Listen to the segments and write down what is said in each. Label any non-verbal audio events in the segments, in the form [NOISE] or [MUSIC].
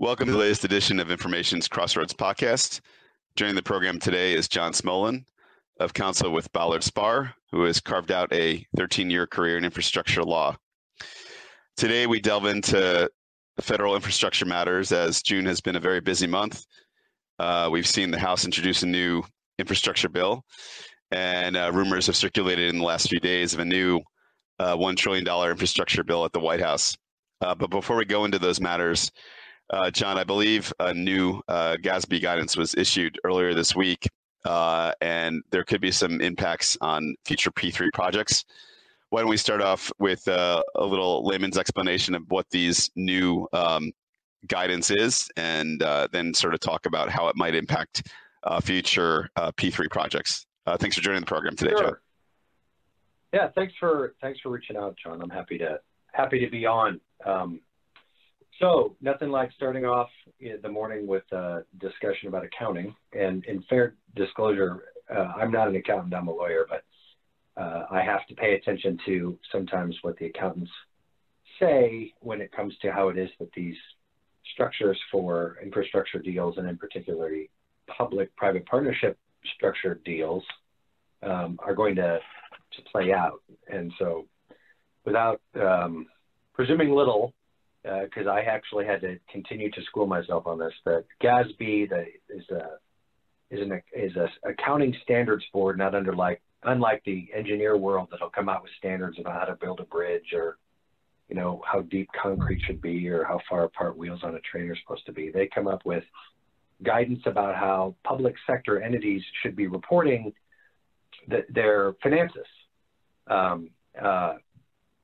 Welcome to the latest edition of Inframation's Crossroads podcast. Joining the program today is John Smolin of counsel with Ballard Spahr, who has carved out a 13 year career in infrastructure law. Today, we delve into federal infrastructure matters as June has been a very busy month. Uh, we've seen the House introduce a new infrastructure bill, and uh, rumors have circulated in the last few days of a new uh, $1 trillion infrastructure bill at the White House. Uh, but before we go into those matters, uh, John, I believe a new uh, GASB guidance was issued earlier this week, uh, and there could be some impacts on future P3 projects. Why don't we start off with uh, a little layman's explanation of what these new um, guidance is, and uh, then sort of talk about how it might impact uh, future P3 projects. thanks for joining the program today, sure. John. Yeah, thanks for thanks for reaching out, John. I'm happy to happy to be on. Um, so nothing like starting off the morning with a discussion about accounting. And in fair disclosure, uh, I'm not an accountant, I'm a lawyer, but uh, I have to pay attention to sometimes what the accountants say when it comes to how it is that these structures for infrastructure deals, and in particular public-private partnership structured deals, um, are going to, to play out. And so without um, presuming little, because uh, I actually had to continue to school myself on this. That GASB the, is a is an is a accounting standards board, not under like unlike the engineer world that'll come out with standards about how to build a bridge or you know how deep concrete should be or how far apart wheels on a train are supposed to be. They come up with guidance about how public sector entities should be reporting the, their finances. Um, uh,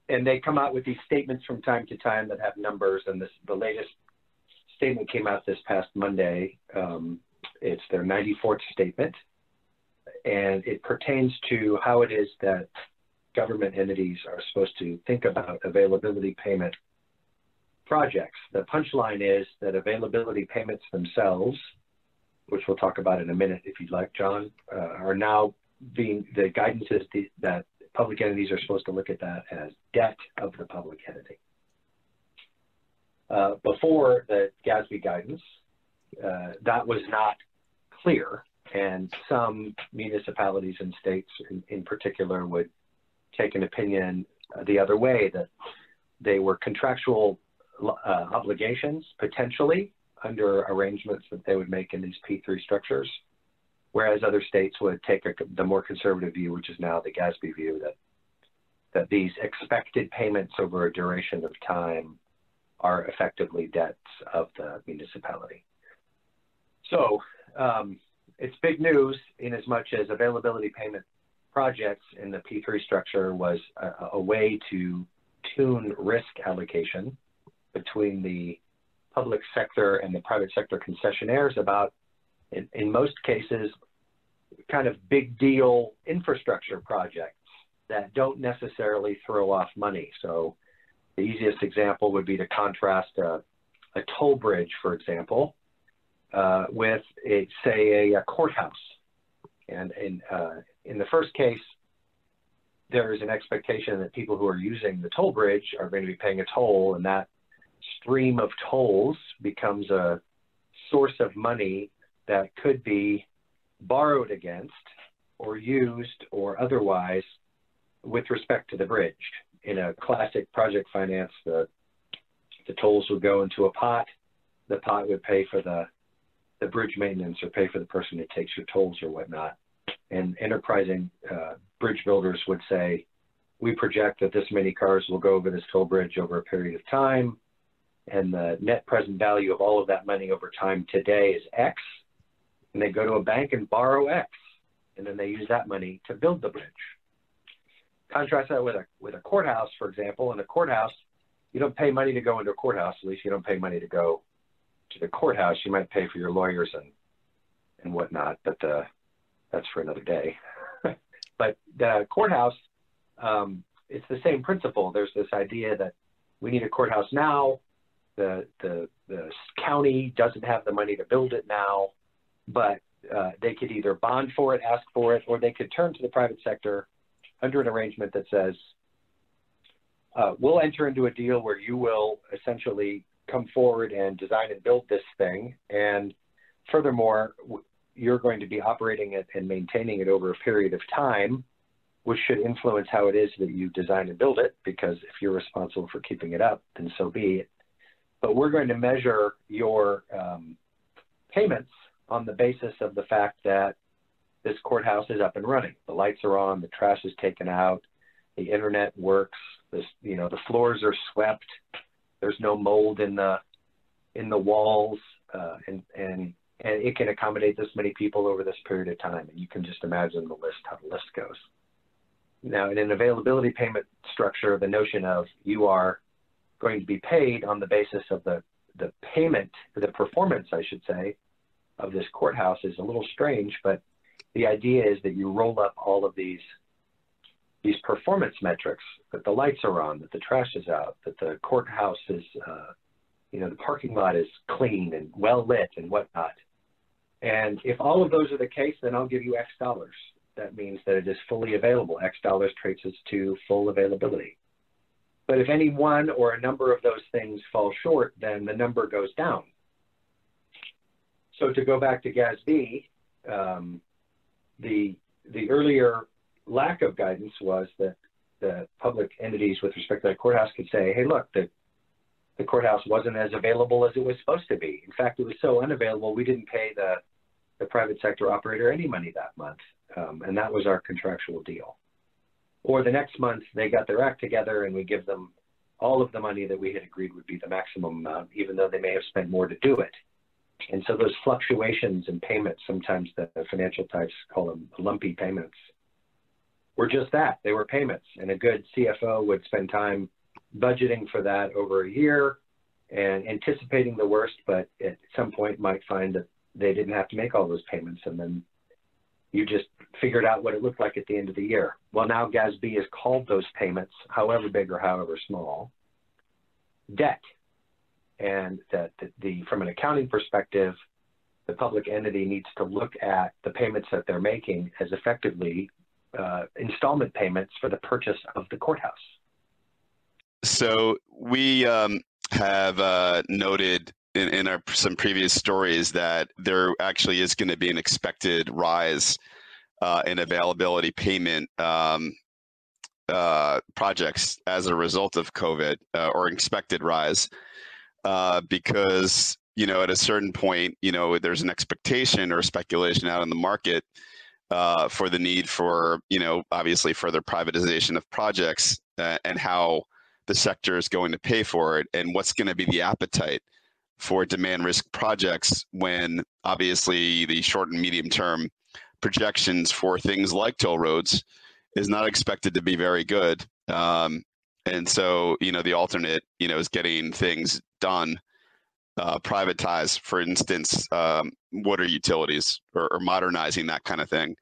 and they come out with these statements from time to time that have numbers. And this, the latest statement came out this past Monday. Um, it's their 94th statement, and it pertains to how it is that government entities are supposed to think about availability payment projects. The punchline is that availability payments themselves, which we'll talk about in a minute if you'd like, John, uh, are now being the guidance is the, that public entities are supposed to look at that as debt of the public entity. Uh, before the GASB guidance, uh, that was not clear, and some municipalities and states in, in particular would take an opinion the other way that they were contractual uh, obligations potentially under arrangements that they would make in these P3 structures whereas other states would take a, the more conservative view, which is now the GASB view, that that these expected payments over a duration of time are effectively debts of the municipality. So um, it's big news in as much as availability payment projects in the P3 structure was a, a way to tune risk allocation between the public sector and the private sector concessionaires about, in, in most cases, kind of big deal infrastructure projects that don't necessarily throw off money. So the easiest example would be to contrast a, a toll bridge, for example, uh, with, say, a, a, courthouse. And in, uh, in the first case, there is an expectation that people who are using the toll bridge are going to be paying a toll, and that stream of tolls becomes a source of money that could be borrowed against or used or otherwise with respect to the bridge. In a classic project finance, the, the tolls would go into a pot. The pot would pay for the, the bridge maintenance or pay for the person who takes your tolls or whatnot. And enterprising uh, bridge builders would say, we project that this many cars will go over this toll bridge over a period of time, and the net present value of all of that money over time today is X, and they go to a bank and borrow X, and then they use that money to build the bridge. Contrast that with a with a courthouse, for example. In a courthouse, you don't pay money to go into a courthouse. At least you don't pay money to go to the courthouse. You might pay for your lawyers and and whatnot, but uh, that's for another day. [LAUGHS] but the courthouse, um, it's the same principle. There's this idea that we need a courthouse now. The the the county doesn't have the money to build it now but uh, they could either bond for it, ask for it, or they could turn to the private sector under an arrangement that says, uh, we'll enter into a deal where you will essentially come forward and design and build this thing. And furthermore, you're going to be operating it and maintaining it over a period of time, which should influence how it is that you design and build it, because if you're responsible for keeping it up, then so be it. But we're going to measure your um, payments on the basis of the fact that this courthouse is up and running. The lights are on, the trash is taken out, the internet works, this, you know, the floors are swept, there's no mold in the in the walls, uh, and and and it can accommodate this many people over this period of time. And you can just imagine the list how the list goes. Now, in an availability payment structure, the notion of you are going to be paid on the basis of the the payment, the performance, I should say, of this courthouse is a little strange, but the idea is that you roll up all of these these performance metrics that the lights are on, that the trash is out, that the courthouse is, uh, you know, the parking lot is clean and well lit and whatnot. And if all of those are the case, then I'll give you X dollars. That means that it is fully available. X dollars traces to full availability. But if any one or a number of those things fall short, then the number goes down. So to go back to GASB, um, the the earlier lack of guidance was that the public entities with respect to the courthouse could say, hey, look, the, the courthouse wasn't as available as it was supposed to be. In fact, it was so unavailable, we didn't pay the, the private sector operator any money that month. Um, and that was our contractual deal. Or the next month, they got their act together and we give them all of the money that we had agreed would be the maximum amount, even though they may have spent more to do it. And so those fluctuations in payments, sometimes the financial types call them lumpy payments, were just that. They were payments. And a good CFO would spend time budgeting for that over a year and anticipating the worst, but at some point might find that they didn't have to make all those payments. And then you just figured out what it looked like at the end of the year. Well, now GASB has called those payments, however big or however small, debt. And that the, the from an accounting perspective, the public entity needs to look at the payments that they're making as effectively uh, installment payments for the purchase of the courthouse. So we um, have uh, noted in, in our some previous stories that there actually is going to be an expected rise uh, in availability payment um, uh, projects as a result of COVID uh, or expected rise uh, because you know at a certain point you know there's an expectation or speculation out in the market uh, for the need for, you know, obviously further privatization of projects uh, and how the sector is going to pay for it and what's going to be the appetite for demand risk projects when obviously the short and medium term projections for things like toll roads is not expected to be very good. Um, and so, you know, the alternate, you know, is getting things done uh, privatize, for instance, um, water utilities or, or, modernizing that kind of thing.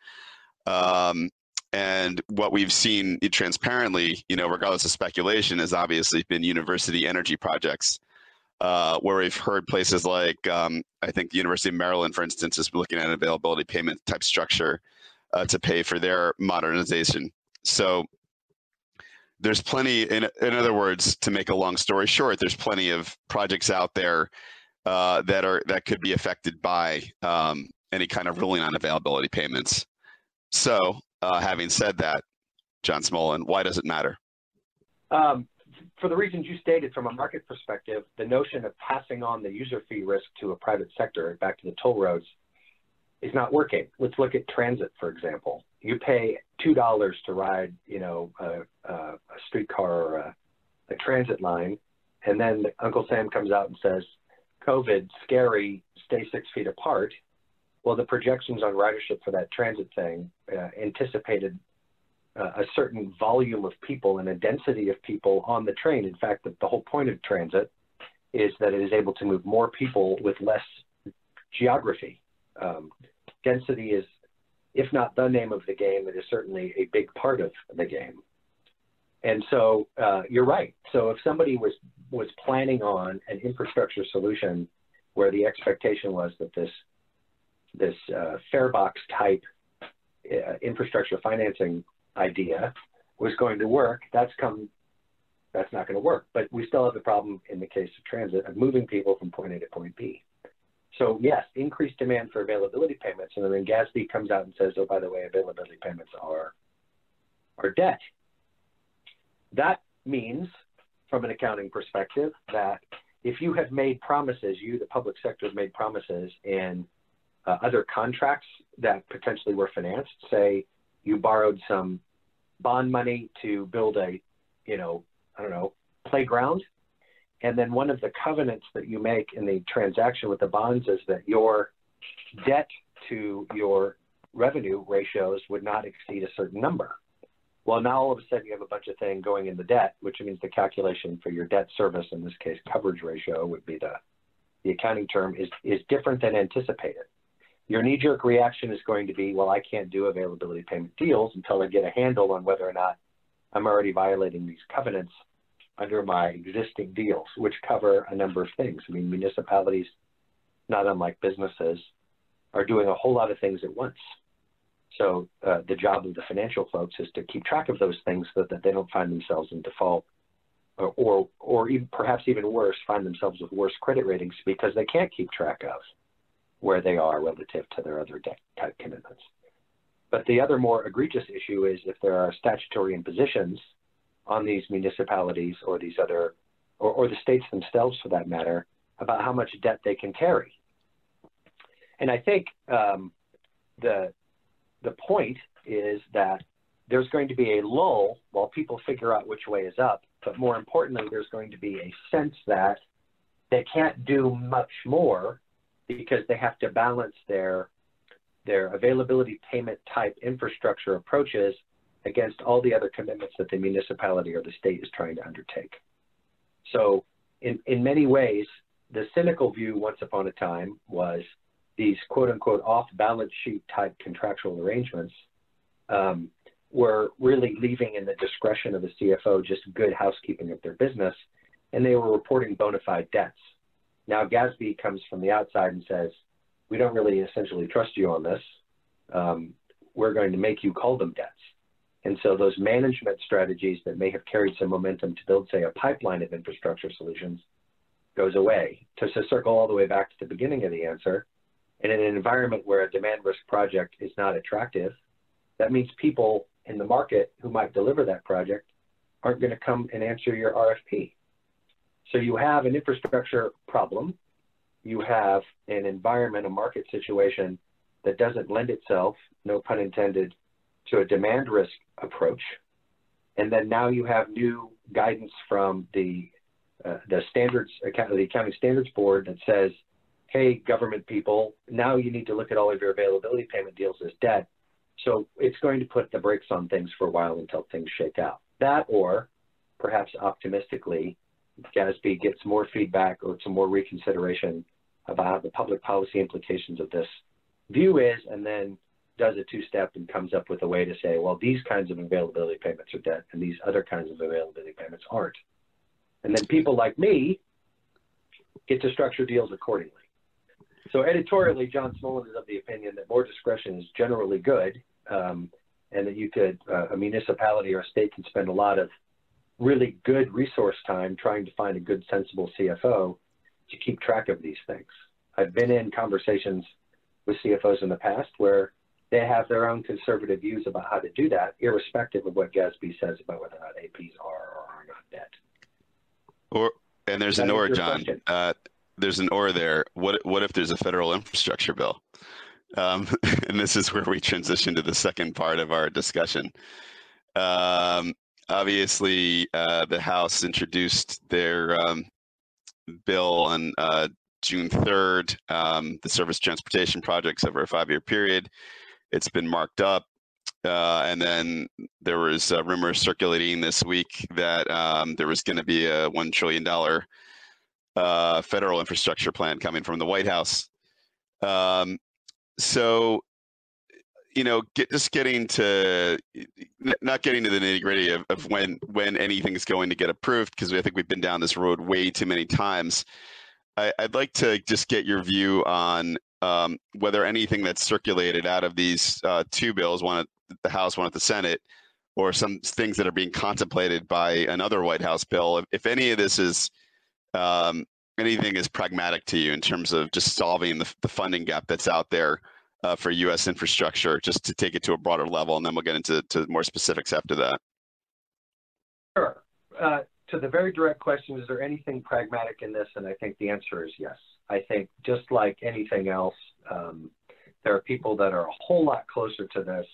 Um, and what we've seen transparently, you know, regardless of speculation, has obviously been university energy projects, uh, where we've heard places like, um, I think the University of Maryland, for instance, is looking at an availability payment type structure uh, to pay for their modernization. So there's plenty in, in other words to make a long story short there's plenty of projects out there uh, that are that could be affected by um, any kind of ruling on availability payments. So uh, having said that john smolin why does it matter? Um, for the reasons you stated from a market perspective the notion of passing on the user fee risk to a private sector back to the toll roads is not working. Let's look at transit for example you pay two dollars to ride, you know, a, a, a streetcar or a, a transit line, and then Uncle Sam comes out and says, "COVID, scary, stay six feet apart." Well, the projections on ridership for that transit thing uh, anticipated uh, a certain volume of people and a density of people on the train. In fact, the, the whole point of transit is that it is able to move more people with less geography. Um, density is if not the name of the game, it is certainly a big part of the game. And so uh, you're right. So if somebody was was planning on an infrastructure solution where the expectation was that this this uh, farebox type uh, infrastructure financing idea was going to work, that's come that's not going to work. But we still have the problem in the case of transit of moving people from point A to point B. So yes, increased demand for availability payments, and then GASB comes out and says, "Oh, by the way, availability payments are are debt." That means, from an accounting perspective, that if you have made promises, you, the public sector, have made promises in uh, other contracts that potentially were financed. Say you borrowed some bond money to build a, you know, I don't know, playground. And then one of the covenants that you make in the transaction with the bonds is that your debt to your revenue ratios would not exceed a certain number. Well, now all of a sudden you have a bunch of things going in the debt, which means the calculation for your debt service, in this case, coverage ratio would be the, the accounting term, is, is different than anticipated. Your knee jerk reaction is going to be, well, I can't do availability payment deals until I get a handle on whether or not I'm already violating these covenants under my existing deals, which cover a number of things. I mean, municipalities, not unlike businesses, are doing a whole lot of things at once. So uh, the job of the financial folks is to keep track of those things so that they don't find themselves in default or, or, or even, perhaps even worse, find themselves with worse credit ratings because they can't keep track of where they are relative to their other debt type commitments. But the other more egregious issue is if there are statutory impositions on these municipalities or these other, or, or the states themselves for that matter, about how much debt they can carry. And I think um, the the point is that there's going to be a lull while people figure out which way is up. But more importantly, there's going to be a sense that they can't do much more because they have to balance their their availability payment type infrastructure approaches against all the other commitments that the municipality or the state is trying to undertake. So in, in many ways, the cynical view once upon a time was these quote unquote off balance sheet type contractual arrangements um, were really leaving in the discretion of the CFO just good housekeeping of their business, and they were reporting bona fide debts. Now GASB comes from the outside and says, we don't really essentially trust you on this. Um, we're going to make you call them debts. And so those management strategies that may have carried some momentum to build, say, a pipeline of infrastructure solutions goes away. To, to circle all the way back to the beginning of the answer, in an environment where a demand risk project is not attractive, that means people in the market who might deliver that project aren't going to come and answer your RFP. So you have an infrastructure problem. You have an environment, a market situation that doesn't lend itself, no pun intended, to a demand risk approach. And then now you have new guidance from the uh, the standards the accounting standards board that says, hey, government people, now you need to look at all of your availability payment deals as debt. So it's going to put the brakes on things for a while until things shake out. That, or perhaps optimistically, GASB gets more feedback or some more reconsideration about the public policy implications of this view is, and then does a two-step and comes up with a way to say, well, these kinds of availability payments are debt, and these other kinds of availability payments aren't. And then people like me get to structure deals accordingly. So editorially, John Smolin is of the opinion that more discretion is generally good, um, and that you could, uh, a municipality or a state can spend a lot of really good resource time trying to find a good, sensible CFO to keep track of these things. I've been in conversations with CFOs in the past where they have their own conservative views about how to do that, irrespective of what GASB says about whether or not APs are or are not debt. Or and there's that an or, John. Uh, there's an or there. What what if there's a federal infrastructure bill? Um, [LAUGHS] and this is where we transition to the second part of our discussion. Um, obviously, uh, the House introduced their um, bill on uh, June 3rd, um, the Surface Transportation Projects over a five-year period. It's been marked up. Uh, and then there was uh, rumors circulating this week that um, there was going to be a $1 trillion uh, federal infrastructure plan coming from the White House. Um, so you know, get, just getting to not getting to the nitty gritty of, of when when anything is going to get approved because I think we've been down this road way too many times. I, would like to just get your view on um, whether anything that's circulated out of these uh, two bills, one at the House, one at the Senate, or some things that are being contemplated by another White House bill. If, if any of this is um, anything is pragmatic to you in terms of just solving the, the funding gap that's out there uh, for U.S. infrastructure, just to take it to a broader level, and then we'll get into to more specifics after that. Sure. Uh, to the very direct question, is there anything pragmatic in this? And I think the answer is yes. I think just like anything else, um, there are people that are a whole lot closer to this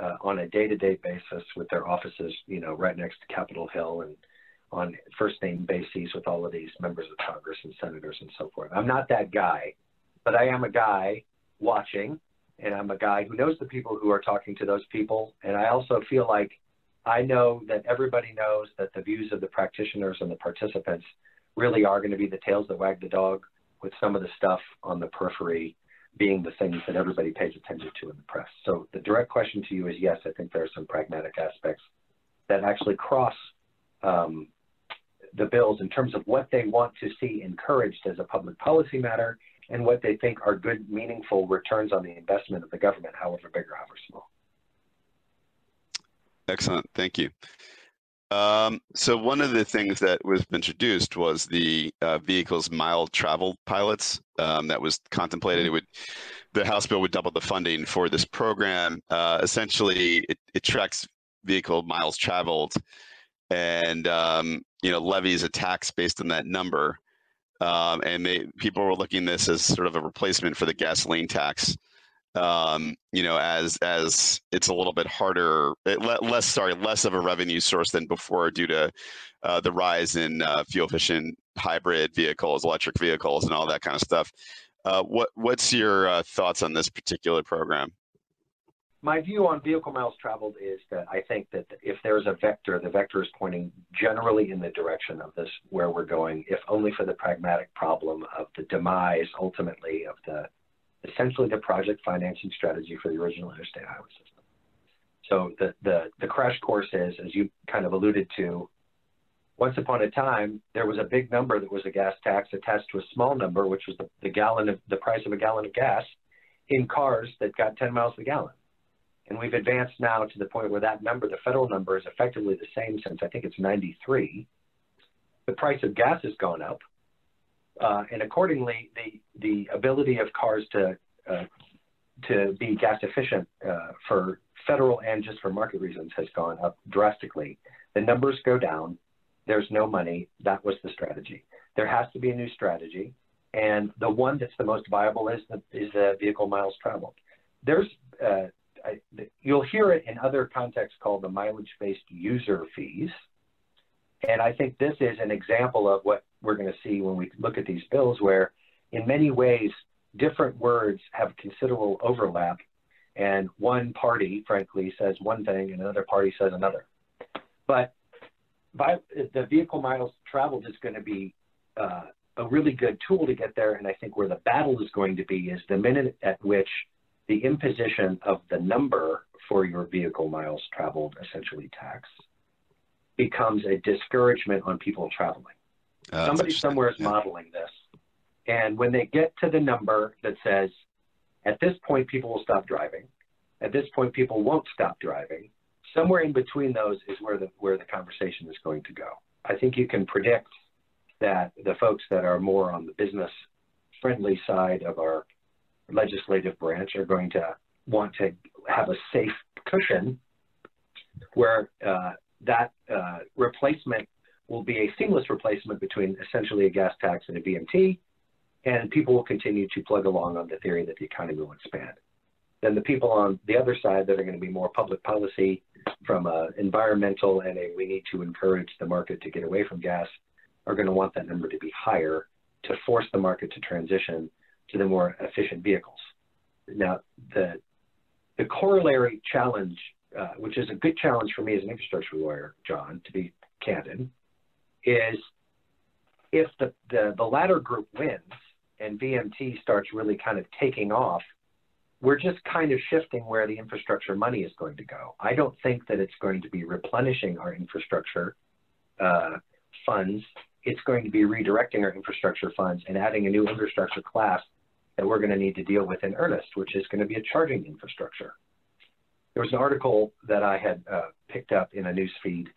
uh, on a day-to-day basis with their offices, you know, right next to Capitol Hill and on first name bases with all of these members of Congress and senators and so forth. I'm not that guy, but I am a guy watching, and I'm a guy who knows the people who are talking to those people. And I also feel like I know that everybody knows that the views of the practitioners and the participants really are going to be the tails that wag the dog, with some of the stuff on the periphery being the things that everybody pays attention to in the press. So the direct question to you is yes, I think there are some pragmatic aspects that actually cross um, the bills in terms of what they want to see encouraged as a public policy matter and what they think are good, meaningful returns on the investment of the government, however big or however small. Excellent, thank you. Um, so one of the things that was introduced was the uh, vehicles mile travel pilots um, that was contemplated. It would the House bill would double the funding for this program. Uh, essentially, it, it, tracks vehicle miles traveled and um, you know levies a tax based on that number. Um, and they people were looking this as sort of a replacement for the gasoline tax um, you know, as as it's a little bit harder, less sorry, less of a revenue source than before due to uh, the rise in uh, fuel efficient hybrid vehicles, electric vehicles, and all that kind of stuff. Uh, what what's your uh, thoughts on this particular program? My view on vehicle miles traveled is that I think that if there's a vector, the vector is pointing generally in the direction of this where we're going, if only for the pragmatic problem of the demise ultimately of the essentially the project financing strategy for the original interstate highway system. So the, the, the crash course is, as you kind of alluded to, once upon a time, there was a big number that was a gas tax attached to a small number, which was the, the gallon of the price of a gallon of gas in cars that got 10 miles a gallon. And we've advanced now to the point where that number, the federal number, is effectively the same since I think it's 93. The price of gas has gone up. Uh, and accordingly, the, the ability of cars to, uh, to be gas efficient uh, for federal and just for market reasons has gone up drastically. The numbers go down. There's no money. That was the strategy. There has to be a new strategy. And the one that's the most viable is the, is the vehicle miles traveled. There's, uh, I, you'll hear it in other contexts called the mileage-based user fees. And I think this is an example of what we're going to see when we look at these bills, where in many ways, different words have considerable overlap, and one party, frankly, says one thing and another party says another. But by, the vehicle miles traveled is going to be uh, a really good tool to get there, and I think where the battle is going to be is the minute at which the imposition of the number for your vehicle miles traveled, essentially tax, becomes a discouragement on people traveling. Uh, Somebody somewhere is yeah. modeling this. And when they get to the number that says, at this point, people will stop driving. At this point, people won't stop driving. Somewhere in between those is where the, where the conversation is going to go. I think you can predict that the folks that are more on the business friendly side of our legislative branch are going to want to have a safe cushion where uh, that uh, replacement will be a seamless replacement between essentially a gas tax and a VMT, and people will continue to plug along on the theory that the economy will expand. Then the people on the other side that are going to be more public policy from a environmental and a we need to encourage the market to get away from gas are going to want that number to be higher to force the market to transition to the more efficient vehicles. Now, the, the corollary challenge, uh, which is a good challenge for me as an infrastructure lawyer, John, to be candid, is if the, the, the latter group wins and VMT starts really kind of taking off, we're just kind of shifting where the infrastructure money is going to go. I don't think that it's going to be replenishing our infrastructure uh, funds. It's going to be redirecting our infrastructure funds and adding a new infrastructure class that we're going to need to deal with in earnest, which is going to be a charging infrastructure. There was an article that I had uh, picked up in a news feed,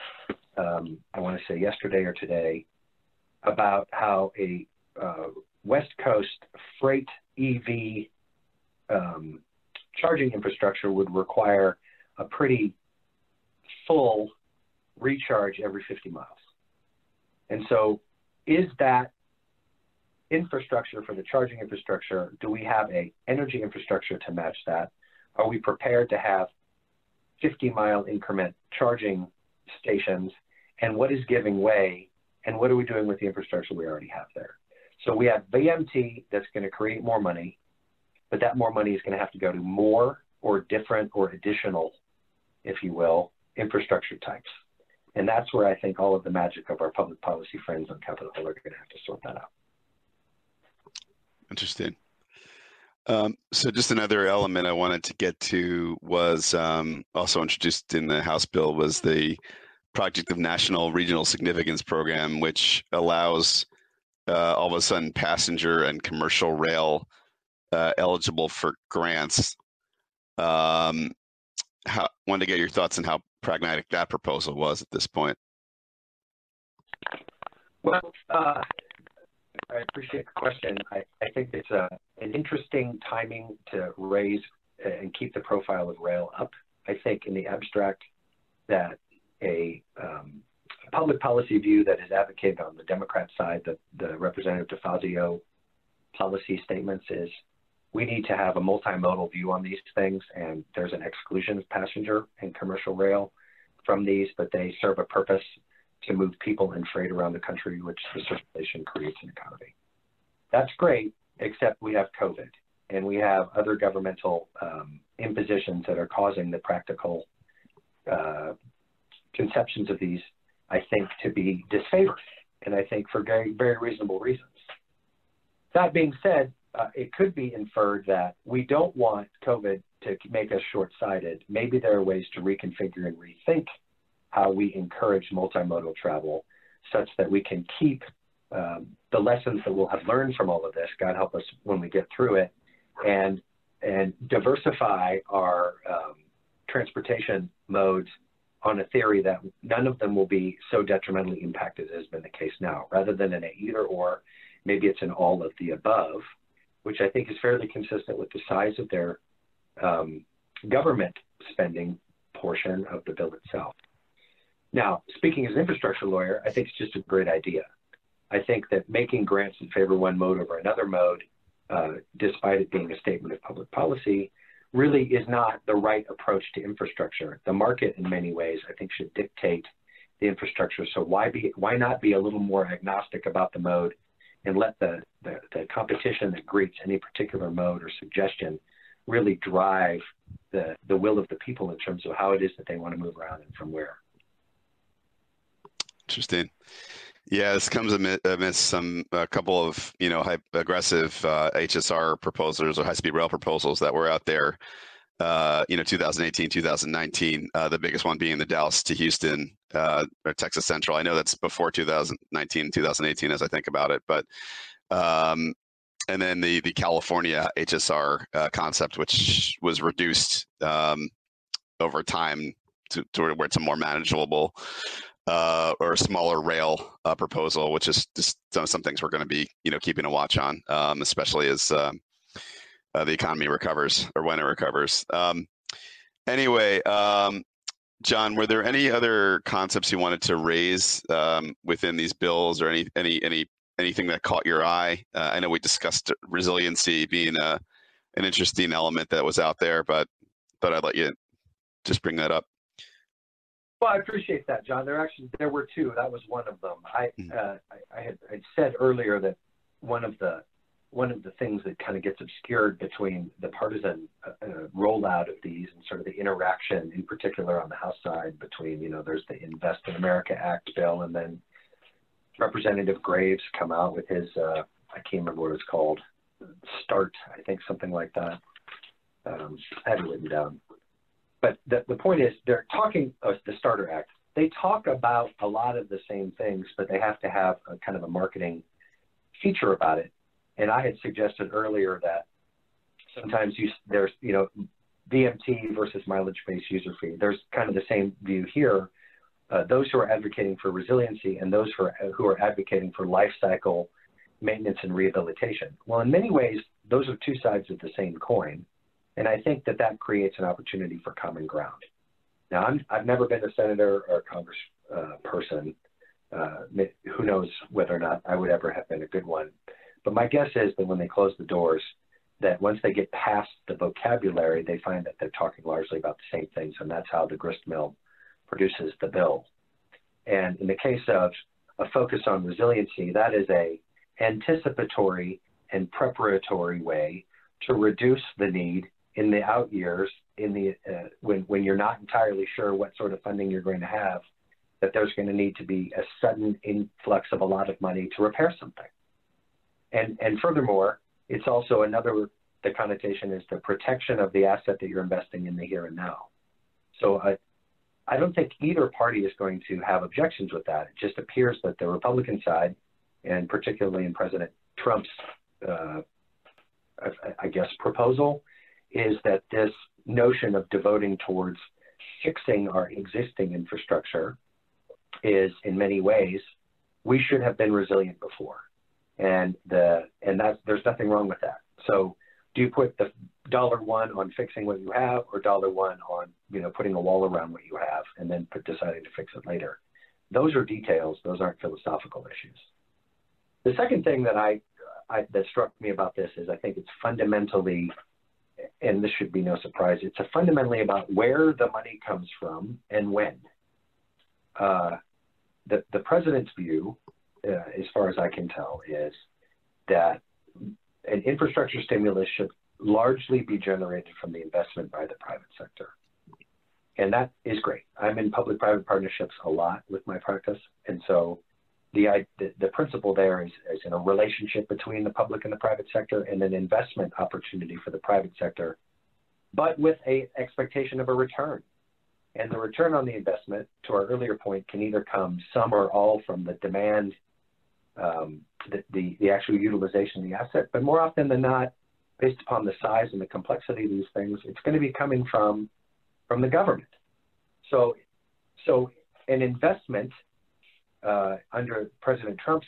um, I want to say yesterday or today, about how a uh, West Coast freight EV um, charging infrastructure would require a pretty full recharge every 50 miles. And so, is that infrastructure for the charging infrastructure? Do we have a energy infrastructure to match that? Are we prepared to have 50 mile increment charging stations? And what is giving way? And what are we doing with the infrastructure we already have there? So we have VMT that's going to create more money, but that more money is going to have to go to more or different or additional, if you will, infrastructure types. And that's where I think all of the magic of our public policy friends on Capitol Hill are going to have to sort that out. Interesting. Um, so just another element I wanted to get to was um, also introduced in the House bill was the Project of National Regional Significance program, which allows uh, all of a sudden passenger and commercial rail uh, eligible for grants. Um, how, wanted to get your thoughts on how pragmatic that proposal was at this point. Well, uh, I appreciate the question. I, I think it's a, an interesting timing to raise and keep the profile of rail up. I think in the abstract that a um, public policy view that is advocated on the Democrat side, the, the Representative DeFazio policy statements is we need to have a multimodal view on these things, and there's an exclusion of passenger and commercial rail from these, but they serve a purpose to move people and freight around the country, which the circulation creates an economy. That's great, except we have COVID and we have other governmental um, impositions that are causing the practical uh, conceptions of these, I think, to be disfavored, and I think for very, very reasonable reasons. That being said, uh, it could be inferred that we don't want COVID to make us short sighted. Maybe there are ways to reconfigure and rethink how we encourage multimodal travel such that we can keep um, the lessons that we'll have learned from all of this, God help us when we get through it, and, and diversify our um, transportation modes on a theory that none of them will be so detrimentally impacted as has been the case now. Rather than an either or, maybe it's an all of the above, which I think is fairly consistent with the size of their um, government spending portion of the bill itself. Now, speaking as an infrastructure lawyer, I think it's just a great idea. I think that making grants in favor one mode over another mode, uh, despite it being a statement of public policy, really is not the right approach to infrastructure. The market, in many ways, I think, should dictate the infrastructure. So why be why not be a little more agnostic about the mode and let the, the, the competition that greets any particular mode or suggestion really drive the, the will of the people in terms of how it is that they want to move around and from where. Interesting. Yeah, this comes amidst some a couple of you know aggressive uh, HSR proposals or high-speed rail proposals that were out there. Uh, you know, 2018, 2019. Uh, the biggest one being the Dallas to Houston uh, or Texas Central. I know that's before 2019, 2018, as I think about it. But um, and then the the California HSR uh, concept, which was reduced um, over time to, to where it's a more manageable uh, or a smaller rail uh, proposal, which is just some, some things we're going to be, you know, keeping a watch on, um, especially as um, uh, the economy recovers or when it recovers. Um, anyway, um, John, were there any other concepts you wanted to raise um, within these bills, or any any any anything that caught your eye? Uh, I know we discussed resiliency being a an interesting element that was out there, but thought I'd let you just bring that up. Well, I appreciate that, John. There actually there were two. That was one of them. I mm-hmm. uh, I, I had I'd said earlier that one of the one of the things that kind of gets obscured between the partisan uh, uh, rollout of these and sort of the interaction, in particular on the House side, between you know there's the Invest in America Act bill, and then Representative Graves come out with his uh, I can't remember what it's called, Start, I think something like that. Um, I had it written down. But the, the point is, they're talking uh, the Starter Act. They talk about a lot of the same things, but they have to have a kind of a marketing feature about it. And I had suggested earlier that sometimes you there's you know VMT versus mileage-based user fee. There's kind of the same view here. Uh, those who are advocating for resiliency and those who are, who are advocating for life cycle maintenance and rehabilitation. Well, in many ways, those are two sides of the same coin. And I think that that creates an opportunity for common ground. Now, i have never been a senator or a congressperson. uh. Uh, who knows whether or not I would ever have been a good one. But my guess is that when they close the doors, that once they get past the vocabulary, they find that they're talking largely about the same things, and that's how the grist mill produces the bill. And in the case of a focus on resiliency, that is a anticipatory and preparatory way to reduce the need in the out years in the uh, when when you're not entirely sure what sort of funding you're going to have that there's going to need to be a sudden influx of a lot of money to repair something and and furthermore it's also another the connotation is the protection of the asset that you're investing in the here and now so I, I don't think either party is going to have objections with that. It just appears that the Republican side, and particularly in President Trump's, uh, I, I guess, proposal, is that this notion of devoting towards fixing our existing infrastructure is in many ways we should have been resilient before. And the and that's there's nothing wrong with that. So do you put the dollar one on fixing what you have or dollar one on you know putting a wall around what you have and then put, deciding to fix it later? Those are details. Those aren't philosophical issues. The second thing that I, I that struck me about this is i think it's fundamentally and this should be no surprise, it's fundamentally about where the money comes from and when. Uh, the, the president's view, uh, as far as I can tell, is that an infrastructure stimulus should largely be generated from the investment by the private sector. And that is great. I'm in public private partnerships a lot with my practice. And so the, the, principle there is, is in a relationship between the public and the private sector and an investment opportunity for the private sector, but with a expectation of a return. And the return on the investment, to our earlier point, can either come some or all from the demand, um, the, the, the actual utilization of the asset, but more often than not, based upon the size and the complexity of these things, it's going to be coming from from the government. So, so an investment uh, under President Trump's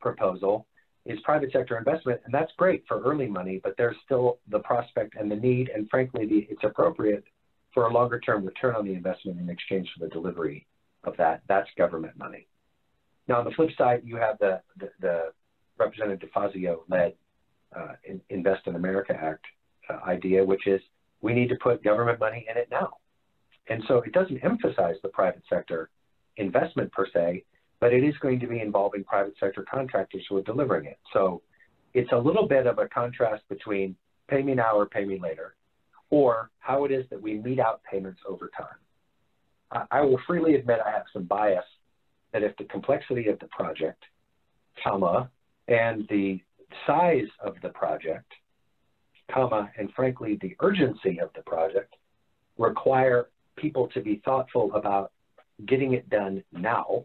proposal is private sector investment, and that's great for early money, but there's still the prospect and the need, and frankly, the, it's appropriate for a longer term return on the investment in exchange for the delivery of that. That's government money. Now, on the flip side, you have the, the, the Representative DeFazio led uh, Invest in America Act uh, idea, which is we need to put government money in it now. And so it doesn't emphasize the private sector investment per se, but it is going to be involving private sector contractors who are delivering it. So it's a little bit of a contrast between pay me now or pay me later, or how it is that we mete out payments over time. I, I will freely admit I have some bias that if the complexity of the project, comma, and the size of the project, comma, and frankly, the urgency of the project require people to be thoughtful about getting it done now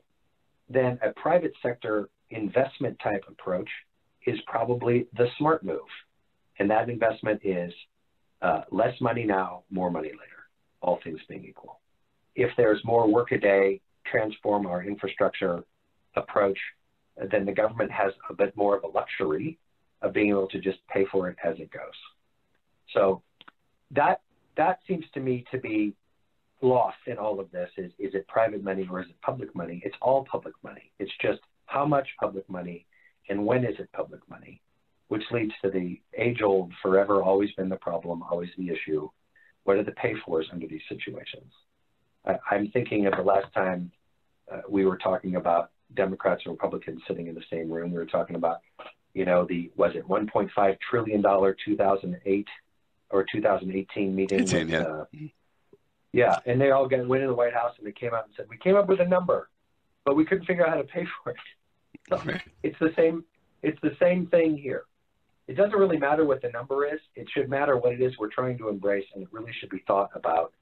then a private sector investment type approach is probably the smart move. And that investment is uh, less money now, more money later, all things being equal. If there's more work a day, transform our infrastructure approach, then the government has a bit more of a luxury of being able to just pay for it as it goes. So that that seems to me to be lost in all of this is is it private money or is it public money? It's all public money. It's just how much public money and when is it public money, which leads to the age old, forever, always been the problem, always the issue. What are the pay fors under these situations? I, am thinking of the last time uh, we were talking about Democrats and Republicans sitting in the same room. We were talking about, you know, the was it 1.5 trillion dollar 2008 or 2018 meeting 18, with, yeah. uh, yeah, and they all got, went in the White House and they came out and said, we came up with a number, but we couldn't figure out how to pay [LAUGHS] for it. So it's the same. It's the same thing here. It doesn't really matter what the number is. It should matter what it is we're trying to embrace, and it really should be thought about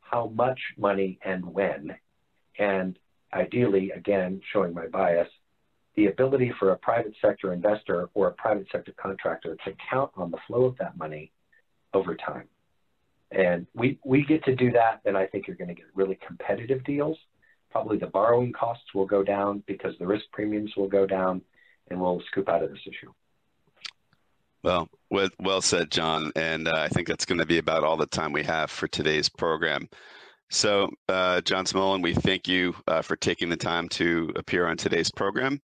how much money and when, and ideally, again, showing my bias, the ability for a private sector investor or a private sector contractor to count on the flow of that money over time And we, we get to do that, then I think you're going to get really competitive deals. Probably the borrowing costs will go down because the risk premiums will go down, and we'll scoop out of this issue. Well, well, said, John. And uh, I think that's going to be about all the time we have for today's program. So, uh, John Smolin, we thank you uh, for taking the time to appear on today's program.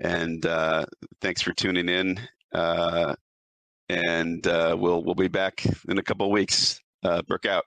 And uh, thanks for tuning in. Uh, and uh, we'll we'll be back in a couple of weeks. Uh, Brooke out.